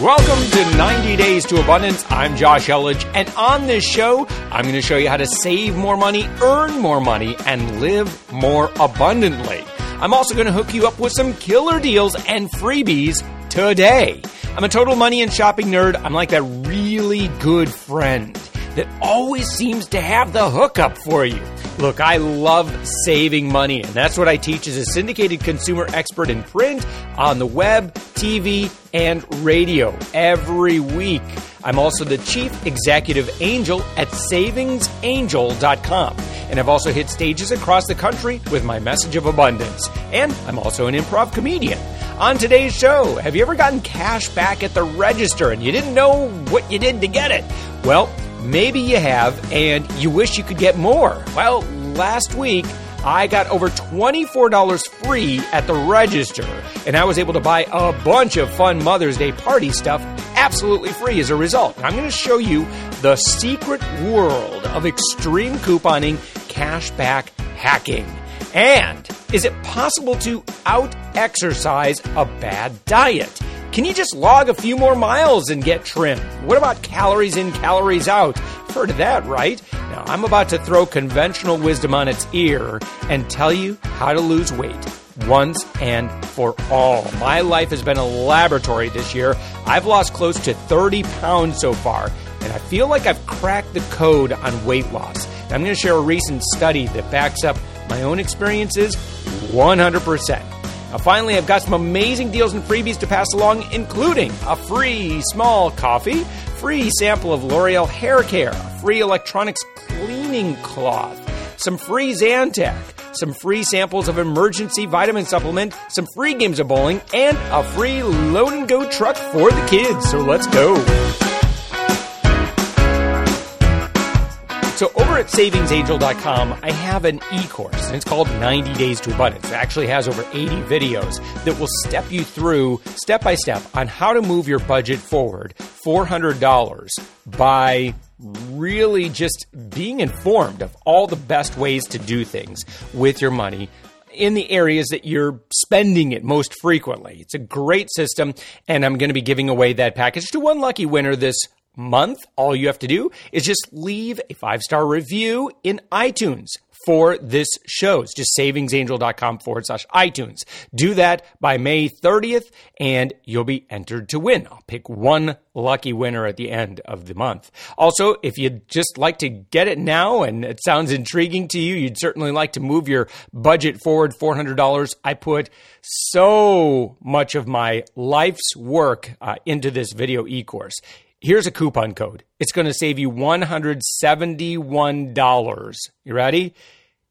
Welcome to 90 Days to Abundance. I'm Josh Elledge, and on this show, I'm going to show you how to save more money, earn more money, and live more abundantly. I'm also going to hook you up with some killer deals and freebies today. I'm a total money and shopping nerd. I'm like that really good friend that always seems to have the hookup for you. Look, I love saving money, and that's what I teach as a syndicated consumer expert in print, on the web, TV, and radio every week. I'm also the chief executive angel at savingsangel.com. And I've also hit stages across the country with my message of abundance. And I'm also an improv comedian. On today's show, have you ever gotten cash back at the register and you didn't know what you did to get it? Well, maybe you have and you wish you could get more. Well, last week, I got over $24 free at the register, and I was able to buy a bunch of fun Mother's Day party stuff absolutely free as a result. I'm going to show you the secret world of extreme couponing, cashback hacking. And is it possible to out exercise a bad diet? Can you just log a few more miles and get trim? What about calories in, calories out? Heard of that, right? Now, I'm about to throw conventional wisdom on its ear and tell you how to lose weight once and for all. My life has been a laboratory this year. I've lost close to 30 pounds so far, and I feel like I've cracked the code on weight loss. I'm going to share a recent study that backs up my own experiences 100%. Now, finally, I've got some amazing deals and freebies to pass along, including a free small coffee, free sample of L'Oreal hair care, a free electronics cleaning cloth, some free Zantac, some free samples of Emergen-C vitamin supplement, some free games of bowling, and a free load and go truck for the kids. So let's go. At savingsangel.com, I have an e-course, and it's called 90 Days to Abundance. It actually has over 80 videos that will step you through step by step on how to move your budget forward $400 by really just being informed of all the best ways to do things with your money in the areas that you're spending it most frequently. It's a great system, and I'm going to be giving away that package to one lucky winner this month, all you have to do is just leave a five star review in iTunes for this show. It's just savingsangel.com forward slash iTunes. Do that by May 30th and you'll be entered to win. I'll pick one lucky winner at the end of the month. Also, if you'd just like to get it now and it sounds intriguing to you, you'd certainly like to move your budget forward $400. I put so much of my life's work uh, into this video e-course. Here's a coupon code. It's going to save you $171. You ready?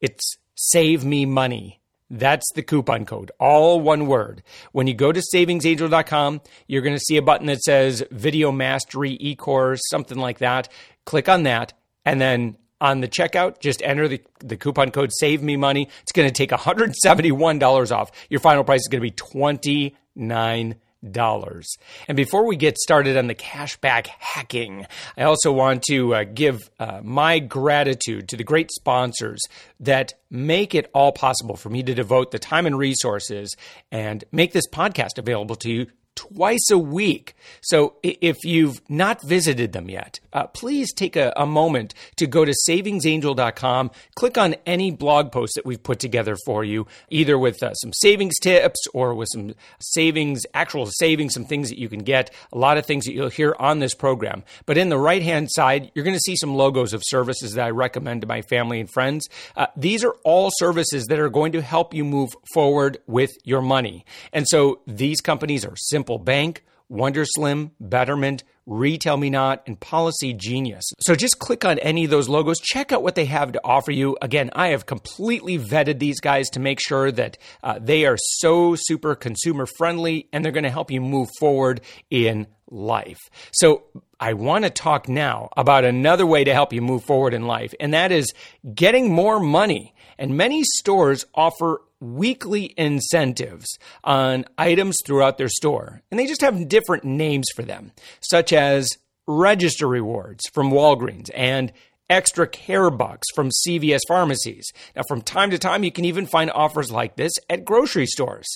It's save me money. That's the coupon code, all one word. When you go to savingsangel.com, you're going to see a button that says Video Mastery e-course, something like that. Click on that, and then on the checkout, just enter the, the coupon code Save Me Money. It's going to take $171 off. Your final price is going to be 29 dollars. And before we get started on the cashback hacking, I also want to uh, give uh, my gratitude to the great sponsors that make it all possible for me to devote the time and resources and make this podcast available to you twice a week. So if you've not visited them yet, uh, please take a, a, moment to go to savingsangel.com, click on any blog post that we've put together for you, either with uh, some savings tips or with some savings, actual savings, some things that you can get, a lot of things that you'll hear on this program. But in the right hand side, you're going to see some logos of services that I recommend to my family and friends. Uh, these are all services that are going to help you move forward with your money. And so these companies are simple Simple Bank, Wonderslim, Betterment, Retail Me Not, and Policy Genius. So just click on any of those logos, check out what they have to offer you. Again, I have completely vetted these guys to make sure that uh, they are so super consumer friendly and they're going to help you move forward in life. So I want to talk now about another way to help you move forward in life, and that is getting more money. And many stores offer weekly incentives on items throughout their store. And they just have different names for them, such as register rewards from Walgreens and extra care bucks from CVS pharmacies. Now, from time to time, you can even find offers like this at grocery stores.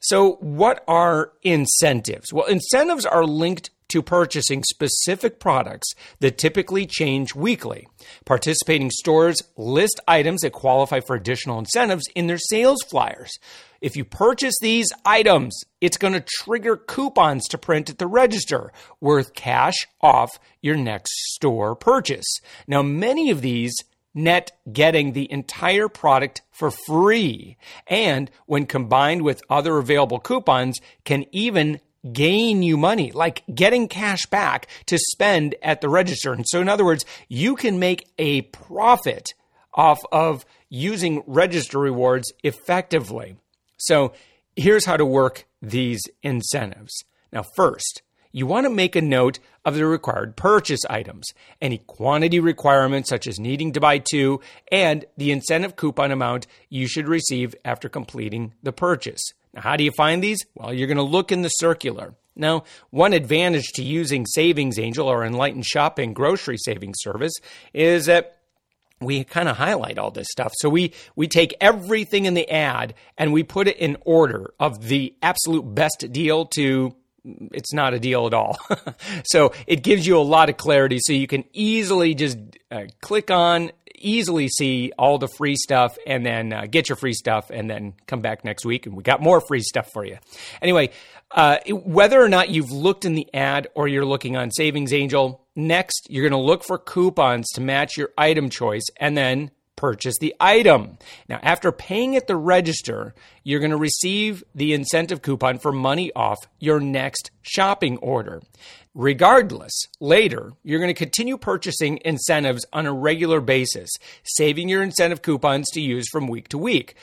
So, what are incentives? Well, incentives are linked to purchasing specific products that typically change weekly. Participating stores list items that qualify for additional incentives in their sales flyers. If you purchase these items, it's going to trigger coupons to print at the register worth cash off your next store purchase. Now, many of these net getting the entire product for free. And when combined with other available coupons, can even gain you money, like getting cash back to spend at the register. And so, in other words, you can make a profit off of using register rewards effectively. So, here's how to work these incentives. Now, first, you want to make a note of the required purchase items, any quantity requirements such as needing to buy two, and the incentive coupon amount you should receive after completing the purchase. Now, how do you find these? Well, you're going to look in the circular. Now, one advantage to using Savings Angel or Enlightened Shopping grocery savings service is that we kind of highlight all this stuff. So we we take everything in the ad and we put it in order of the absolute best deal to it's not a deal at all. so it gives you a lot of clarity so you can easily just uh, click on easily see all the free stuff and then uh, get your free stuff and then come back next week and we got more free stuff for you. Anyway, uh, whether or not you've looked in the ad or you're looking on Savings Angel, next you're going to look for coupons to match your item choice and then purchase the item. Now, after paying at the register, you're going to receive the incentive coupon for money off your next shopping order. Regardless, later, you're going to continue purchasing incentives on a regular basis, saving your incentive coupons to use from week to week.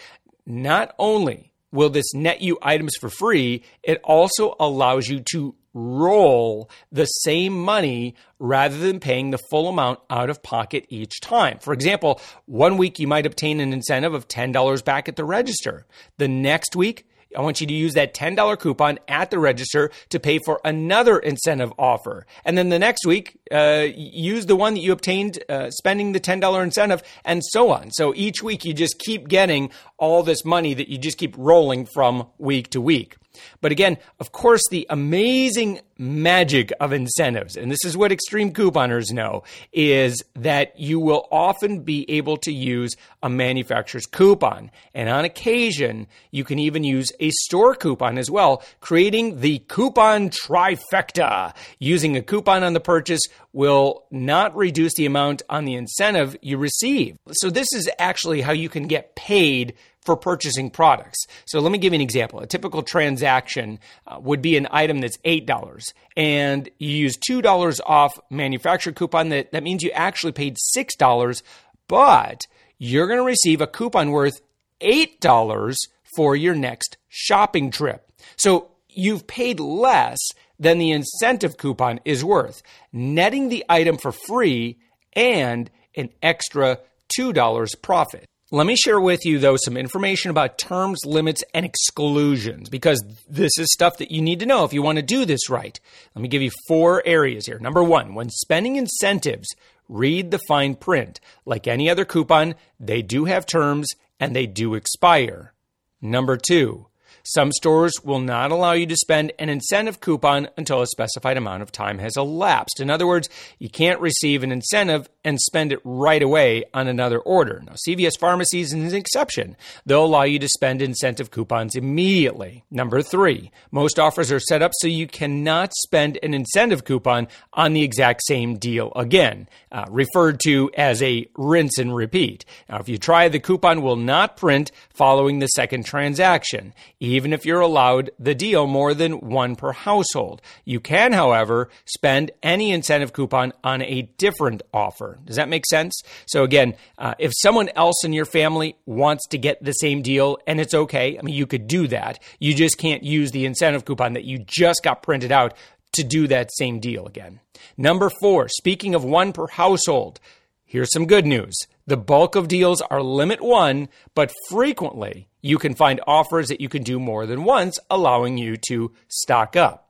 Not only will this net you items for free, it also allows you to roll the same money rather than paying the full amount out of pocket each time. For example, one week you might obtain an incentive of $10 back at the register. The next week, I want you to use that $10 coupon at the register to pay for another incentive offer. And then the next week, uh, use the one that you obtained uh, spending the $10 incentive and so on. So each week you just keep getting all this money that you just keep rolling from week to week. But again, of course, the amazing magic of incentives, and this is what extreme couponers know, is that you will often be able to use a manufacturer's coupon. And on occasion, you can even use a store coupon as well, creating the coupon trifecta. Using a coupon on the purchase will not reduce the amount on the incentive you receive. So, this is actually how you can get paid for purchasing products. So let me give you an example. A typical transaction uh, would be an item that's $8 and you use $2 off manufacturer coupon that that means you actually paid $6, but you're going to receive a coupon worth $8 for your next shopping trip. So you've paid less than the incentive coupon is worth, netting the item for free and an extra $2 profit. Let me share with you, though, some information about terms, limits, and exclusions because this is stuff that you need to know if you want to do this right. Let me give you four areas here. Number one, when spending incentives, read the fine print. Like any other coupon, they do have terms and they do expire. Number two, some stores will not allow you to spend an incentive coupon until a specified amount of time has elapsed. In other words, you can't receive an incentive and spend it right away on another order. Now, CVS pharmacies is an exception. They'll allow you to spend incentive coupons immediately. Number three, most offers are set up so you cannot spend an incentive coupon on the exact same deal again, uh, referred to as a rinse and repeat. Now, if you try, the coupon will not print following the second transaction even if you're allowed the deal more than one per household. You can, however, spend any incentive coupon on a different offer. Does that make sense? So, again, uh, if someone else in your family wants to get the same deal and it's okay, I mean, you could do that. You just can't use the incentive coupon that you just got printed out to do that same deal again. Number four, speaking of one per household, here's some good news. The bulk of deals are limit one, but frequently you can find offers that you can do more than once, allowing you to stock up.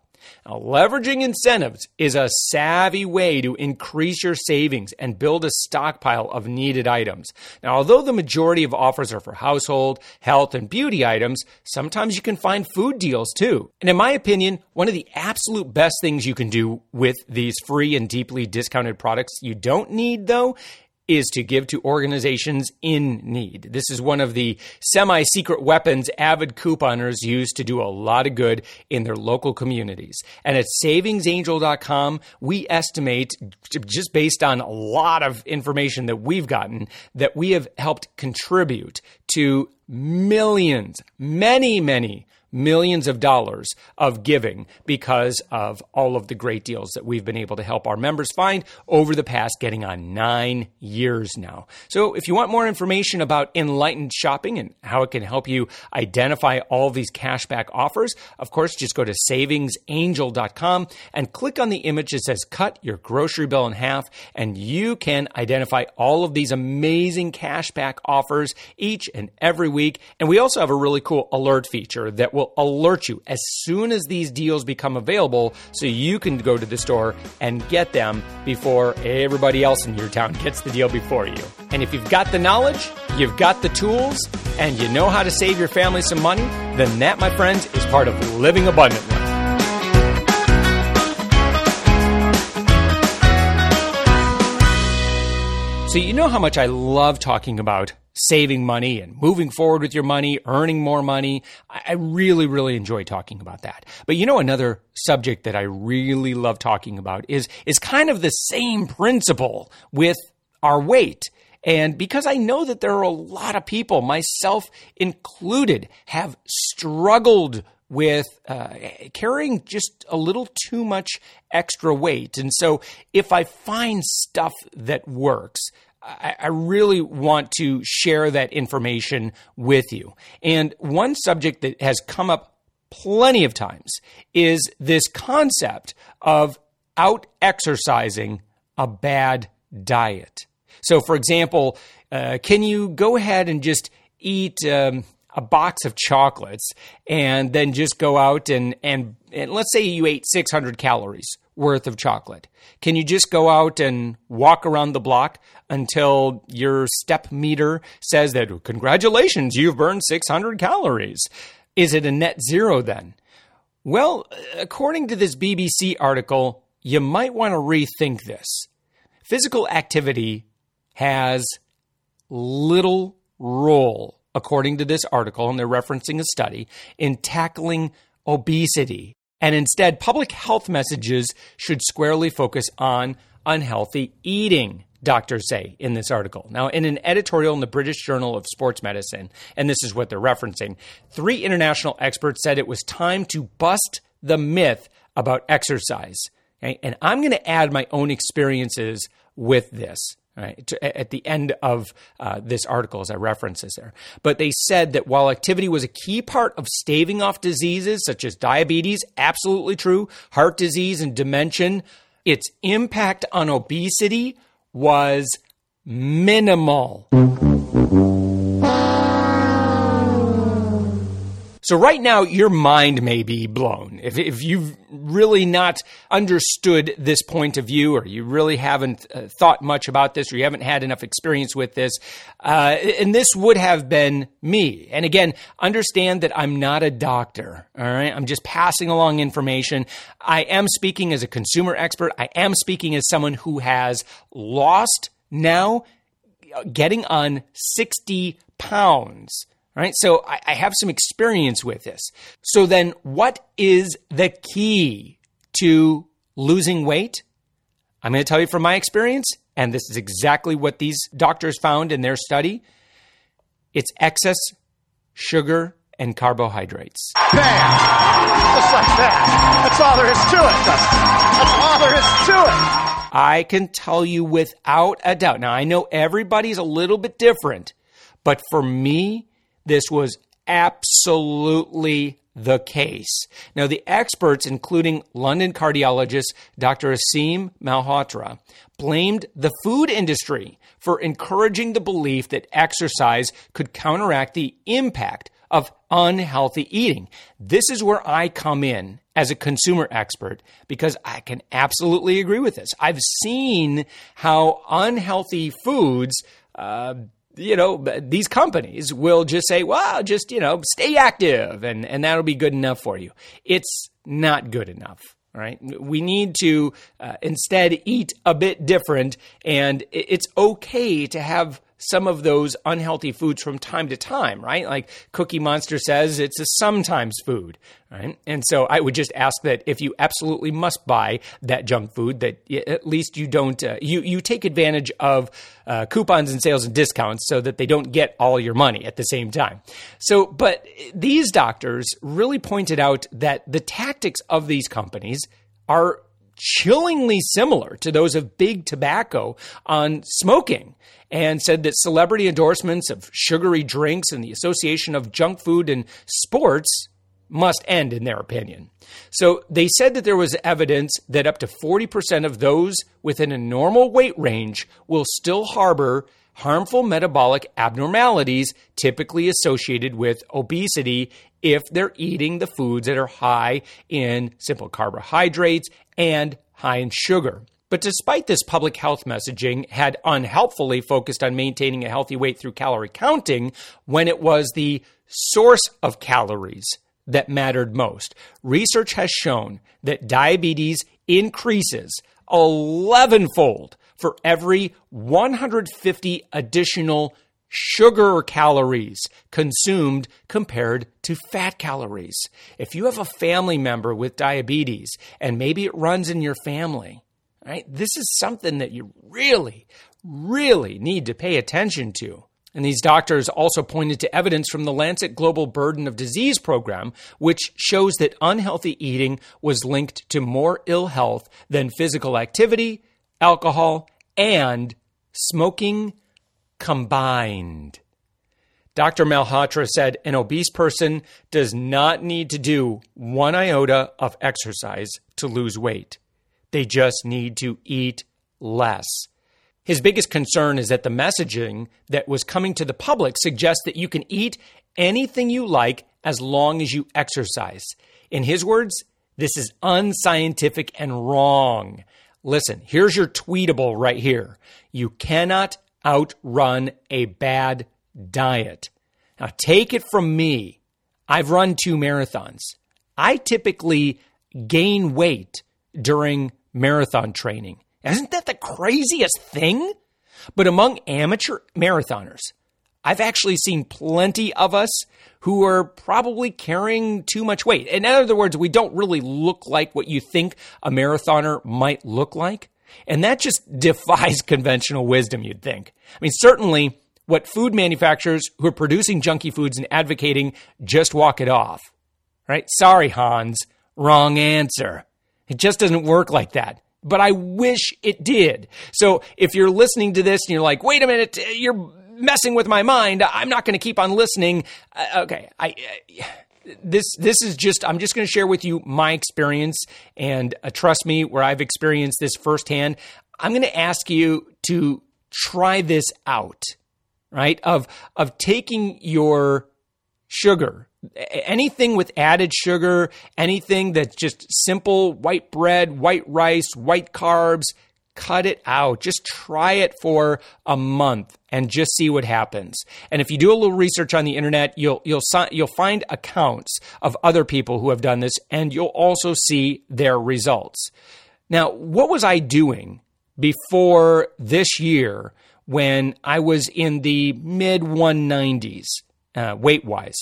Now, leveraging incentives is a savvy way to increase your savings and build a stockpile of needed items. Now, although the majority of offers are for household, health, and beauty items, sometimes you can find food deals too. And in my opinion, one of the absolute best things you can do with these free and deeply discounted products you don't need, though, is to give to organizations in need. This is one of the semi secret weapons avid couponers use to do a lot of good in their local communities. And at savingsangel.com, we estimate, just based on a lot of information that we've gotten, that we have helped contribute to millions, many, many millions of dollars of giving because of all of the great deals that we've been able to help our members find over the past getting on nine years now. So if you want more information about enlightened shopping and how it can help you identify all these cashback offers, of course, just go to savingsangel.com and click on the image that says cut your grocery bill in half and you can identify all of these amazing cashback offers each and every week. And we also have a really cool alert feature that will will alert you as soon as these deals become available so you can go to the store and get them before everybody else in your town gets the deal before you. And if you've got the knowledge, you've got the tools, and you know how to save your family some money, then that, my friends, is part of living abundantly. So, you know how much I love talking about saving money and moving forward with your money, earning more money. I really, really enjoy talking about that. But you know, another subject that I really love talking about is, is kind of the same principle with our weight. And because I know that there are a lot of people, myself included, have struggled with uh, carrying just a little too much extra weight. And so if I find stuff that works, I, I really want to share that information with you. And one subject that has come up plenty of times is this concept of out exercising a bad diet. So, for example, uh, can you go ahead and just eat um, a box of chocolates and then just go out and, and, and let's say you ate 600 calories worth of chocolate. Can you just go out and walk around the block until your step meter says that, congratulations, you've burned 600 calories? Is it a net zero then? Well, according to this BBC article, you might want to rethink this. Physical activity has little role, according to this article, and they're referencing a study, in tackling obesity and instead, public health messages should squarely focus on unhealthy eating, doctors say in this article. Now, in an editorial in the British Journal of Sports Medicine, and this is what they're referencing, three international experts said it was time to bust the myth about exercise. Okay? And I'm going to add my own experiences with this right, at the end of uh, this article as I reference this there. But they said that while activity was a key part of staving off diseases such as diabetes, absolutely true, heart disease and dementia, its impact on obesity was minimal. So right now, your mind may be blown. If, if you've really not understood this point of view, or you really haven't uh, thought much about this, or you haven't had enough experience with this, uh, and this would have been me. And again, understand that I'm not a doctor. All right. I'm just passing along information. I am speaking as a consumer expert. I am speaking as someone who has lost now getting on 60 pounds right? So I, I have some experience with this. So then, what is the key to losing weight? I'm going to tell you from my experience, and this is exactly what these doctors found in their study it's excess sugar and carbohydrates. Bam! Just like that. That's all there is to it, Dustin. That's all there is to it. I can tell you without a doubt. Now, I know everybody's a little bit different, but for me, this was absolutely the case. Now, the experts, including London cardiologist Dr. Aseem Malhotra, blamed the food industry for encouraging the belief that exercise could counteract the impact of unhealthy eating. This is where I come in as a consumer expert because I can absolutely agree with this. I've seen how unhealthy foods, uh, you know, these companies will just say, well, just, you know, stay active and, and that'll be good enough for you. It's not good enough. Right? We need to uh, instead eat a bit different, and it's okay to have some of those unhealthy foods from time to time, right? Like Cookie Monster says, it's a sometimes food, right? And so I would just ask that if you absolutely must buy that junk food, that at least you don't uh, you you take advantage of uh, coupons and sales and discounts so that they don't get all your money at the same time. So, but these doctors really pointed out that the tactics of these companies are chillingly similar to those of big tobacco on smoking and said that celebrity endorsements of sugary drinks and the association of junk food and sports must end, in their opinion. So they said that there was evidence that up to 40% of those within a normal weight range will still harbor harmful metabolic abnormalities typically associated with obesity if they're eating the foods that are high in simple carbohydrates and high in sugar. But despite this public health messaging had unhelpfully focused on maintaining a healthy weight through calorie counting when it was the source of calories that mattered most. Research has shown that diabetes increases 11 fold for every 150 additional sugar calories consumed compared to fat calories. If you have a family member with diabetes and maybe it runs in your family, right? This is something that you really, really need to pay attention to. And these doctors also pointed to evidence from the Lancet Global Burden of Disease program, which shows that unhealthy eating was linked to more ill health than physical activity, alcohol, and smoking combined. Dr. Malhotra said an obese person does not need to do one iota of exercise to lose weight. They just need to eat less. His biggest concern is that the messaging that was coming to the public suggests that you can eat anything you like as long as you exercise. In his words, this is unscientific and wrong. Listen, here's your tweetable right here. You cannot outrun a bad diet. Now, take it from me. I've run two marathons. I typically gain weight during marathon training. Isn't that the craziest thing? But among amateur marathoners, I've actually seen plenty of us who are probably carrying too much weight. In other words, we don't really look like what you think a marathoner might look like. And that just defies conventional wisdom, you'd think. I mean, certainly what food manufacturers who are producing junky foods and advocating just walk it off, right? Sorry, Hans, wrong answer. It just doesn't work like that. But I wish it did. So if you're listening to this and you're like, wait a minute, you're messing with my mind. I'm not going to keep on listening. Uh, okay. I, uh, this this is just I'm just going to share with you my experience and uh, trust me where I've experienced this firsthand. I'm going to ask you to try this out, right? Of of taking your sugar anything with added sugar, anything that's just simple white bread, white rice, white carbs, cut it out. Just try it for a month and just see what happens. And if you do a little research on the internet, you'll you'll you'll find accounts of other people who have done this and you'll also see their results. Now, what was I doing before this year when I was in the mid 190s uh, weight wise?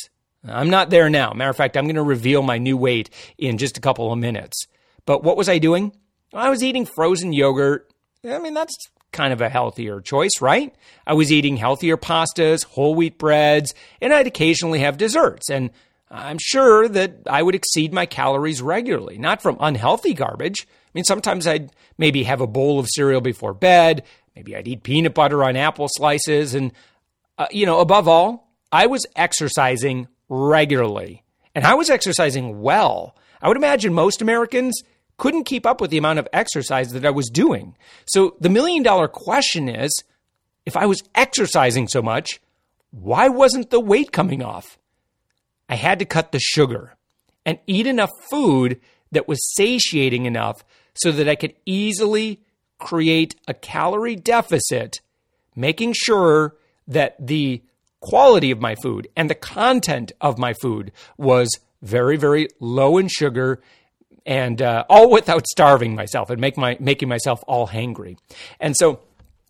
I'm not there now. Matter of fact, I'm going to reveal my new weight in just a couple of minutes. But what was I doing? I was eating frozen yogurt. I mean, that's kind of a healthier choice, right? I was eating healthier pastas, whole wheat breads, and I'd occasionally have desserts. And I'm sure that I would exceed my calories regularly, not from unhealthy garbage. I mean, sometimes I'd maybe have a bowl of cereal before bed. Maybe I'd eat peanut butter on apple slices. And, uh, you know, above all, I was exercising regularly. And I was exercising well. I would imagine most Americans couldn't keep up with the amount of exercise that I was doing. So the million dollar question is if I was exercising so much, why wasn't the weight coming off? I had to cut the sugar and eat enough food that was satiating enough so that I could easily create a calorie deficit, making sure that the quality of my food and the content of my food was very, very low in sugar and uh, all without starving myself and make my, making myself all hangry. And so,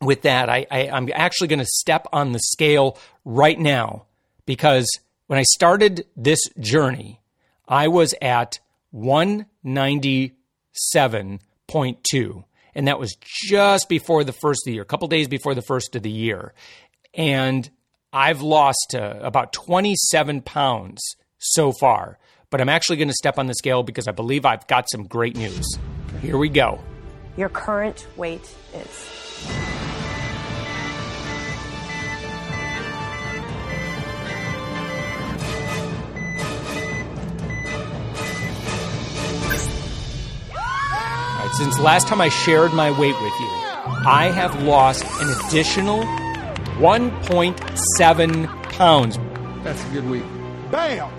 with that, I, I, I'm actually going to step on the scale right now because when I started this journey, I was at 197.2. And that was just before the first of the year, a couple days before the first of the year. And I've lost uh, about 27 pounds so far. But I'm actually going to step on the scale because I believe I've got some great news. Here we go. Your current weight is. since last time I shared my weight with you, I have lost an additional 1.7 pounds. That's a good week. Bam!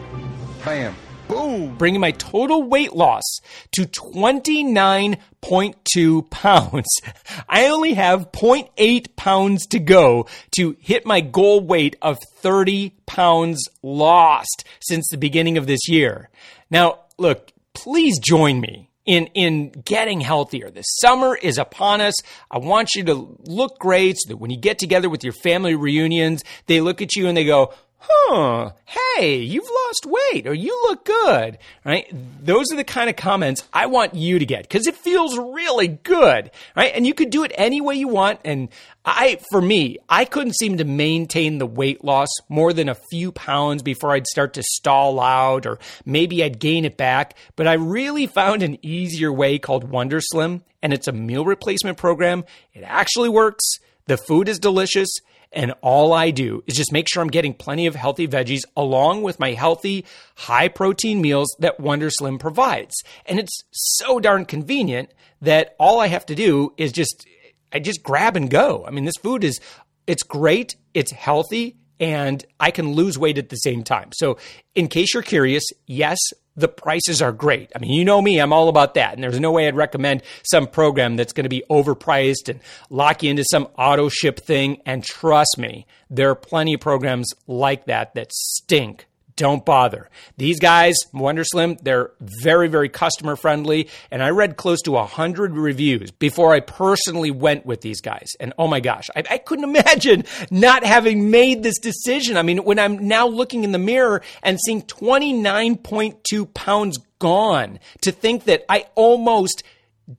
Bam. Boom! Bringing my total weight loss to 29.2 pounds. I only have 0.8 pounds to go to hit my goal weight of 30 pounds lost since the beginning of this year. Now, look, please join me in in getting healthier. The summer is upon us. I want you to look great so that when you get together with your family reunions, they look at you and they go, huh, hey, you've lost weight or you look good, right? Those are the kind of comments I want you to get because it feels really good, right? And you could do it any way you want. And I, for me, I couldn't seem to maintain the weight loss more than a few pounds before I'd start to stall out or maybe I'd gain it back. But I really found an easier way called Wonder Slim and it's a meal replacement program. It actually works. The food is delicious and all I do is just make sure I'm getting plenty of healthy veggies along with my healthy, high protein meals that Wonder Slim provides. And it's so darn convenient that all I have to do is just, I just grab and go. I mean, this food is, it's great. It's healthy and I can lose weight at the same time. So, in case you're curious, yes, the prices are great. I mean, you know me, I'm all about that. And there's no way I'd recommend some program that's going to be overpriced and lock you into some auto ship thing. And trust me, there are plenty of programs like that that stink don't bother. These guys, Wonder Slim, they're very, very customer friendly. And I read close to 100 reviews before I personally went with these guys. And oh my gosh, I, I, couldn't imagine not having made this decision. I mean, when I'm now looking in the mirror and seeing 29.2 pounds gone, to think that I almost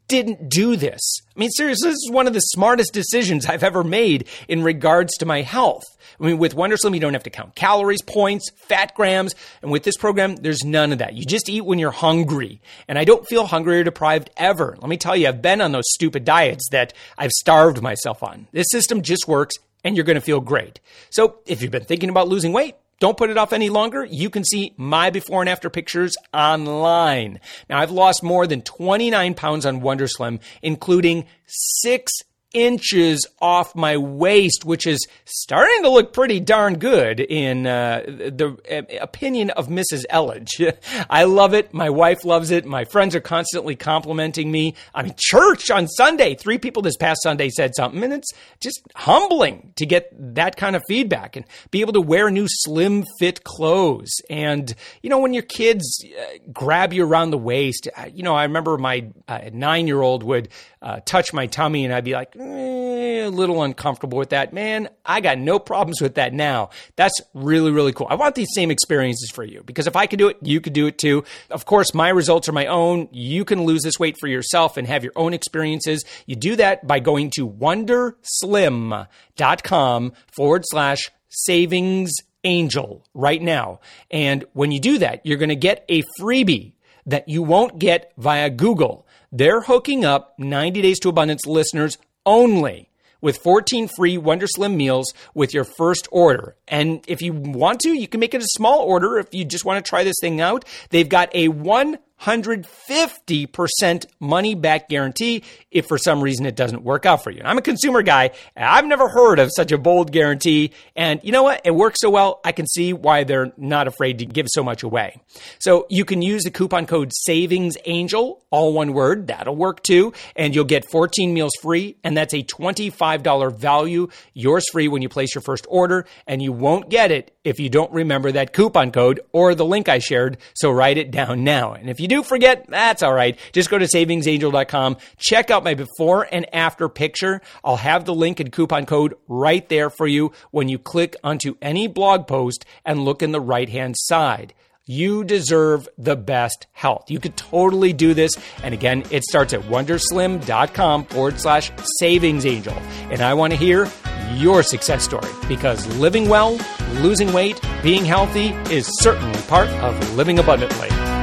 didn't do this. I mean, seriously, this is one of the smartest decisions I've ever made in regards to my health. I mean, with WonderSlim, you don't have to count calories, points, fat grams. And with this program, there's none of that. You just eat when you're hungry. And I don't feel hungry or deprived ever. Let me tell you, I've been on those stupid diets that I've starved myself on. This system just works and you're going to feel great. So if you've been thinking about losing weight, don't put it off any longer. You can see my before and after pictures online. Now, I've lost more than 29 pounds on WonderSlim, including six inches off my waist, which is starting to look pretty darn good in uh, the uh, opinion of Mrs. Elledge. I love it. My wife loves it. My friends are constantly complimenting me. I mean, church on Sunday, three people this past Sunday said something, and it's just humbling to get that kind of feedback and be able to wear new slim fit clothes. And, you know, when your kids uh, grab you around the waist, uh, you know, I remember my uh, nine year old would uh, touch my tummy and I'd be like, eh, a little uncomfortable with that. Man, I got no problems with that now. That's really, really cool. I want these same experiences for you because if I could do it, you could do it too. Of course, my results are my own. You can lose this weight for yourself and have your own experiences. You do that by going to wonderslim.com forward slash savings angel right now. And when you do that, you're going to get a freebie that you won't get via Google. They're hooking up 90 Days to Abundance listeners only with 14 free Wonderslim meals with your first order. And if you want to, you can make it a small order if you just want to try this thing out. They've got a one 150% money back guarantee if for some reason it doesn't work out for you. And I'm a consumer guy. I've never heard of such a bold guarantee. And you know what? It works so well. I can see why they're not afraid to give so much away. So you can use the coupon code Savings Angel, all one word. That'll work too. And you'll get 14 meals free. And that's a $25 value. Yours free when you place your first order. And you won't get it if you don't remember that coupon code or the link I shared. So write it down now. And if you do forget, that's all right. Just go to savingsangel.com. Check out my before and after picture. I'll have the link and coupon code right there for you when you click onto any blog post and look in the right hand side. You deserve the best health. You could totally do this. And again, it starts at wonderslim.com forward slash savings angel. And I want to hear your success story because living well, losing weight, being healthy is certainly part of living abundantly.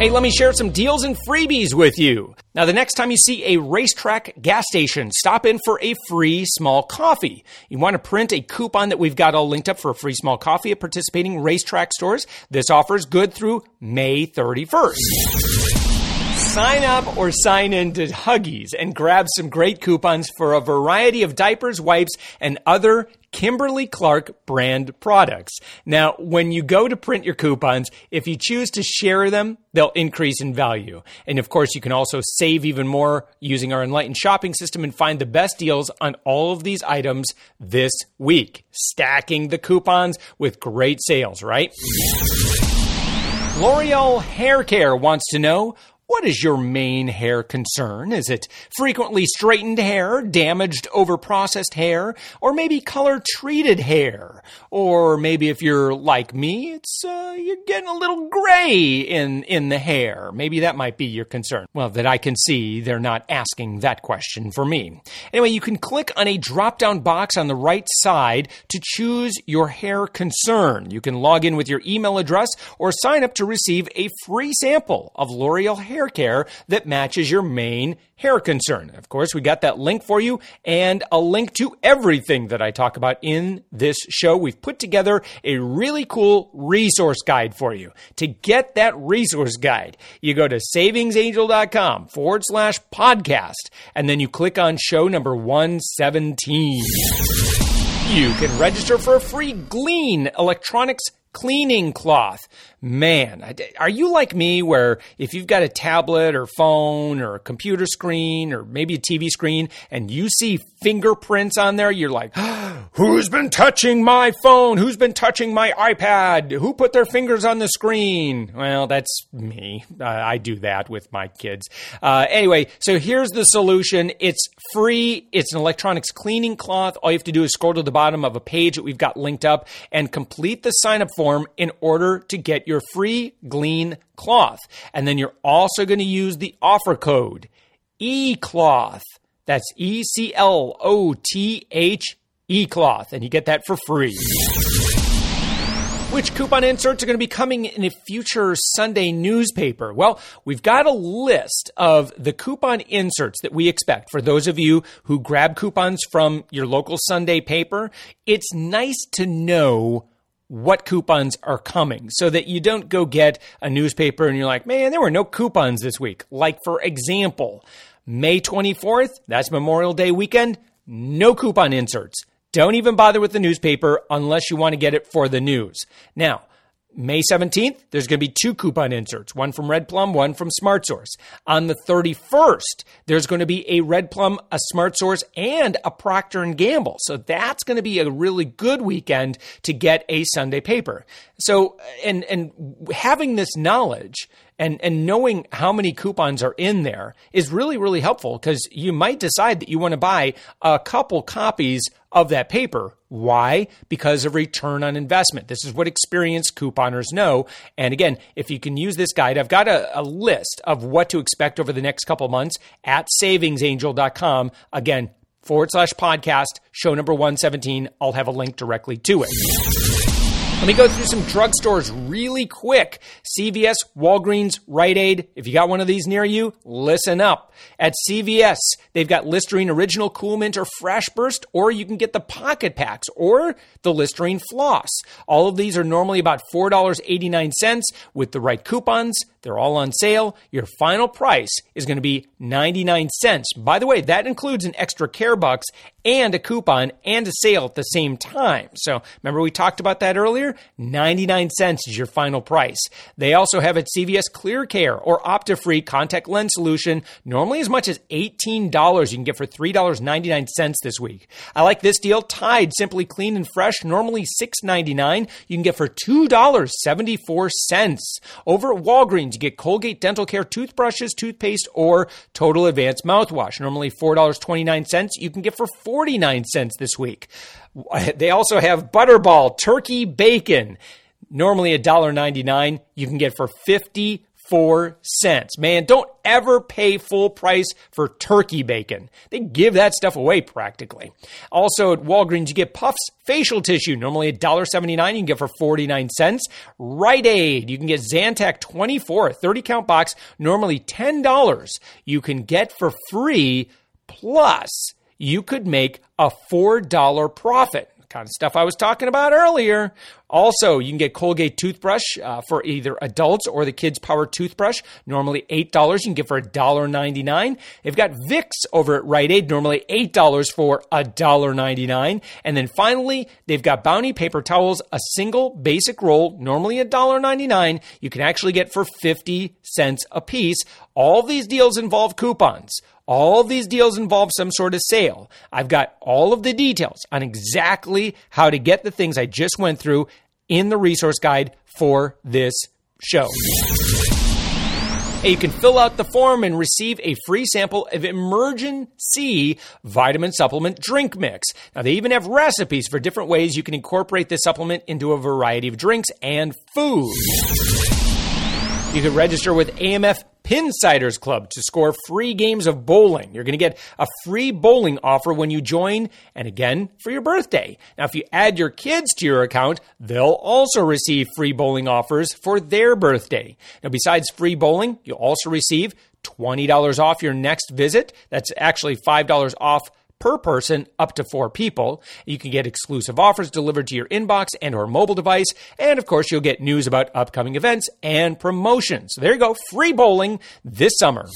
Hey, let me share some deals and freebies with you. Now, the next time you see a RaceTrac gas station, stop in for a free small coffee. You want to print a coupon that we've got all linked up for a free small coffee at participating RaceTrac stores. This offer is good through May 31st sign up or sign in to Huggies and grab some great coupons for a variety of diapers, wipes, and other Kimberly Clark brand products. Now, when you go to print your coupons, if you choose to share them, they'll increase in value. And of course, you can also save even more using our enlightened shopping system and find the best deals on all of these items this week, stacking the coupons with great sales, right? L'Oreal Hair Care wants to know what is your main hair concern? Is it frequently straightened hair, damaged overprocessed hair, or maybe color treated hair? Or maybe if you're like me, it's uh, you're getting a little gray in in the hair. Maybe that might be your concern. Well, that I can see they're not asking that question for me. Anyway, you can click on a drop-down box on the right side to choose your hair concern. You can log in with your email address or sign up to receive a free sample of L'Oreal hair hair care that matches your main hair concern. Of course, we got that link for you and a link to everything that I talk about in this show. We've put together a really cool resource guide for you. To get that resource guide, you go to savingsangel.com forward slash podcast and then you click on show number 117. You can register for a free Glean electronics cleaning cloth man, are you like me where if you've got a tablet or phone or a computer screen or maybe a TV screen and you see fingerprints on there, you're like, who's been touching my phone? Who's been touching my iPad? Who put their fingers on the screen? Well, that's me. Uh, I do that with my kids. Uh, anyway, so here's the solution. It's free. It's an electronics cleaning cloth. All you have to do is scroll to the bottom of a page that we've got linked up and complete the sign up form in order to get your free Glean cloth. And then you're also going to use the offer code eCloth. That's E C L O T H eCloth. And you get that for free. Which coupon inserts are going to be coming in a future Sunday newspaper? Well, we've got a list of the coupon inserts that we expect for those of you who grab coupons from your local Sunday paper. It's nice to know what coupons are coming so that you don't go get a newspaper and you're like, man, there were no coupons this week. Like, for example, May 24th, that's Memorial Day weekend, no coupon inserts. Don't even bother with the newspaper unless you want to get it for the news. Now, May 17th, there's going to be two coupon inserts, one from Red Plum, one from Smart Source. On the 31st, there's going to be a Red Plum, a Smart Source, and a Procter and Gamble. So that's going to be a really good weekend to get a Sunday paper. So, and and having this knowledge and and knowing how many coupons are in there is really really helpful because you might decide that you want to buy a couple copies of that paper. Why? Because of return on investment. This is what experienced couponers know. And again, if you can use this guide, I've got a, a list of what to expect over the next couple months at savingsangel.com. Again, forward slash podcast, show number 117. I'll have a link directly to it. Let me go through some drugstores really quick. CVS, Walgreens, Rite Aid. If you got one of these near you, listen up. At CVS, they've got Listerine Original Cool Mint or Fresh Burst, or you can get the pocket packs or the Listerine Floss. All of these are normally about $4.89 with the right coupons. They're all on sale. Your final price is going to be 99 cents. By the way, that includes an extra care bucks and a coupon and a sale at the same time. So remember we talked about that earlier? 99 cents is your final price. They also have at CVS Clear Care or Optifree contact lens solution, normally as much as $18 you can get for $3.99 this week. I like this deal. Tide Simply Clean and Fresh, normally $6.99, you can get for $2.74. Over at Walgreens, you get Colgate Dental Care toothbrushes, toothpaste, or Total Advanced mouthwash, normally $4.29, you can get for 49 cents this week. They also have Butterball turkey bacon, normally $1.99, you can get for 50 four cents. Man, don't ever pay full price for turkey bacon. They give that stuff away practically. Also at Walgreens, you get Puffs facial tissue, normally $1.79, you can get for 49 cents. Rite Aid, you can get Zantac 24, 30 count box, normally $10. You can get for free, plus you could make a $4 profit kind of stuff I was talking about earlier. Also, you can get Colgate toothbrush uh, for either adults or the kids' power toothbrush. Normally $8. You can get for $1.99. They've got Vicks over at Rite Aid. Normally $8 for $1.99. And then finally, they've got Bounty paper towels, a single basic roll, normally $1.99. You can actually get for 50 cents a piece. All these deals involve coupons. All these deals involve some sort of sale. I've got all of the details on exactly how to get the things I just went through in the resource guide for this show. You can fill out the form and receive a free sample of Emergen-C vitamin supplement drink mix. Now, they even have recipes for different ways you can incorporate this supplement into a variety of drinks and foods. You can register with AMF Pinsiders Club to score free games of bowling. You're going to get a free bowling offer when you join, and again for your birthday. Now, if you add your kids to your account, they'll also receive free bowling offers for their birthday. Now, besides free bowling, you'll also receive $20 off your next visit. That's actually $5 off per person up to four people. You can get exclusive offers delivered to your inbox and or mobile device. And of course, you'll get news about upcoming events and promotions. There you go. Free bowling this summer.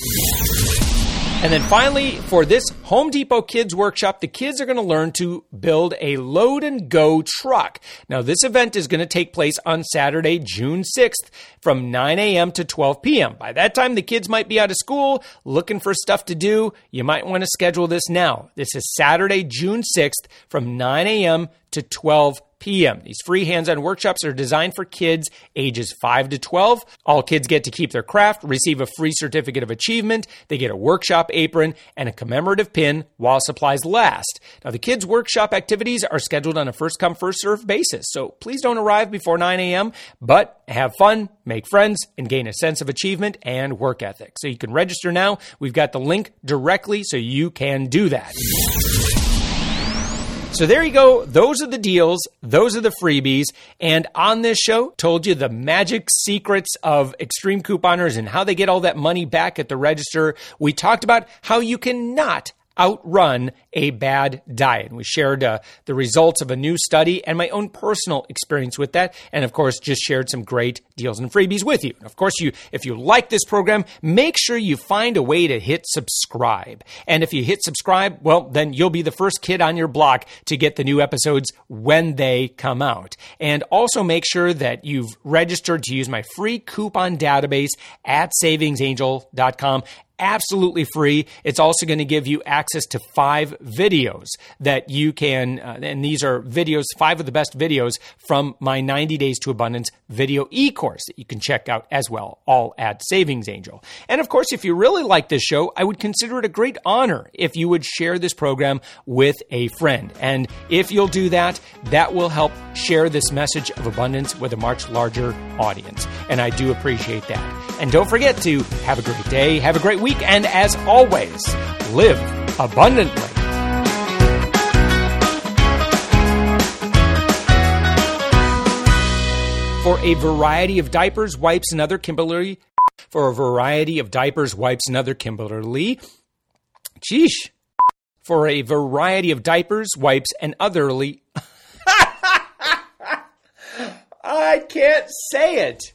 And then finally, for this Home Depot Kids Workshop, the kids are going to learn to build a load and go truck. Now, this event is going to take place on Saturday, June 6th from 9 a.m. to 12 p.m. By that time, the kids might be out of school looking for stuff to do. You might want to schedule this now. This is Saturday, June 6th from 9 a.m. to 12 p.m. These free hands on workshops are designed for kids ages 5 to 12. All kids get to keep their craft, receive a free certificate of achievement, they get a workshop apron, and a commemorative pin while supplies last. Now, the kids' workshop activities are scheduled on a first come, first served basis, so please don't arrive before 9 a.m., but have fun, make friends, and gain a sense of achievement and work ethic. So you can register now. We've got the link directly so you can do that. So there you go. Those are the deals. Those are the freebies. And on this show, told you the magic secrets of extreme couponers and how they get all that money back at the register. We talked about how you cannot outrun a bad diet. We shared uh, the results of a new study and my own personal experience with that, and of course, just shared some great deals and freebies with you. Of course, you if you like this program, make sure you find a way to hit subscribe. And if you hit subscribe, well, then you'll be the first kid on your block to get the new episodes when they come out. And also make sure that you've registered to use my free coupon database at savingsangel.com absolutely free. It's also going to give you access to five videos that you can, uh, and these are videos, five of the best videos from my 90 Days to Abundance video e course that you can check out as well, all at Savings Angel. And of course, if you really like this show, I would consider it a great honor if you would share this program with a friend. And if you'll do that, that will help share this message of abundance with a much larger audience. And I do appreciate that. And don't forget to have a great day, have a great week, and as always, live abundantly. For a variety of diapers, wipes, and other Kimberly. For a variety of diapers, wipes, and other Kimberly. Sheesh. For a variety of diapers, wipes, and otherly. I can't say it.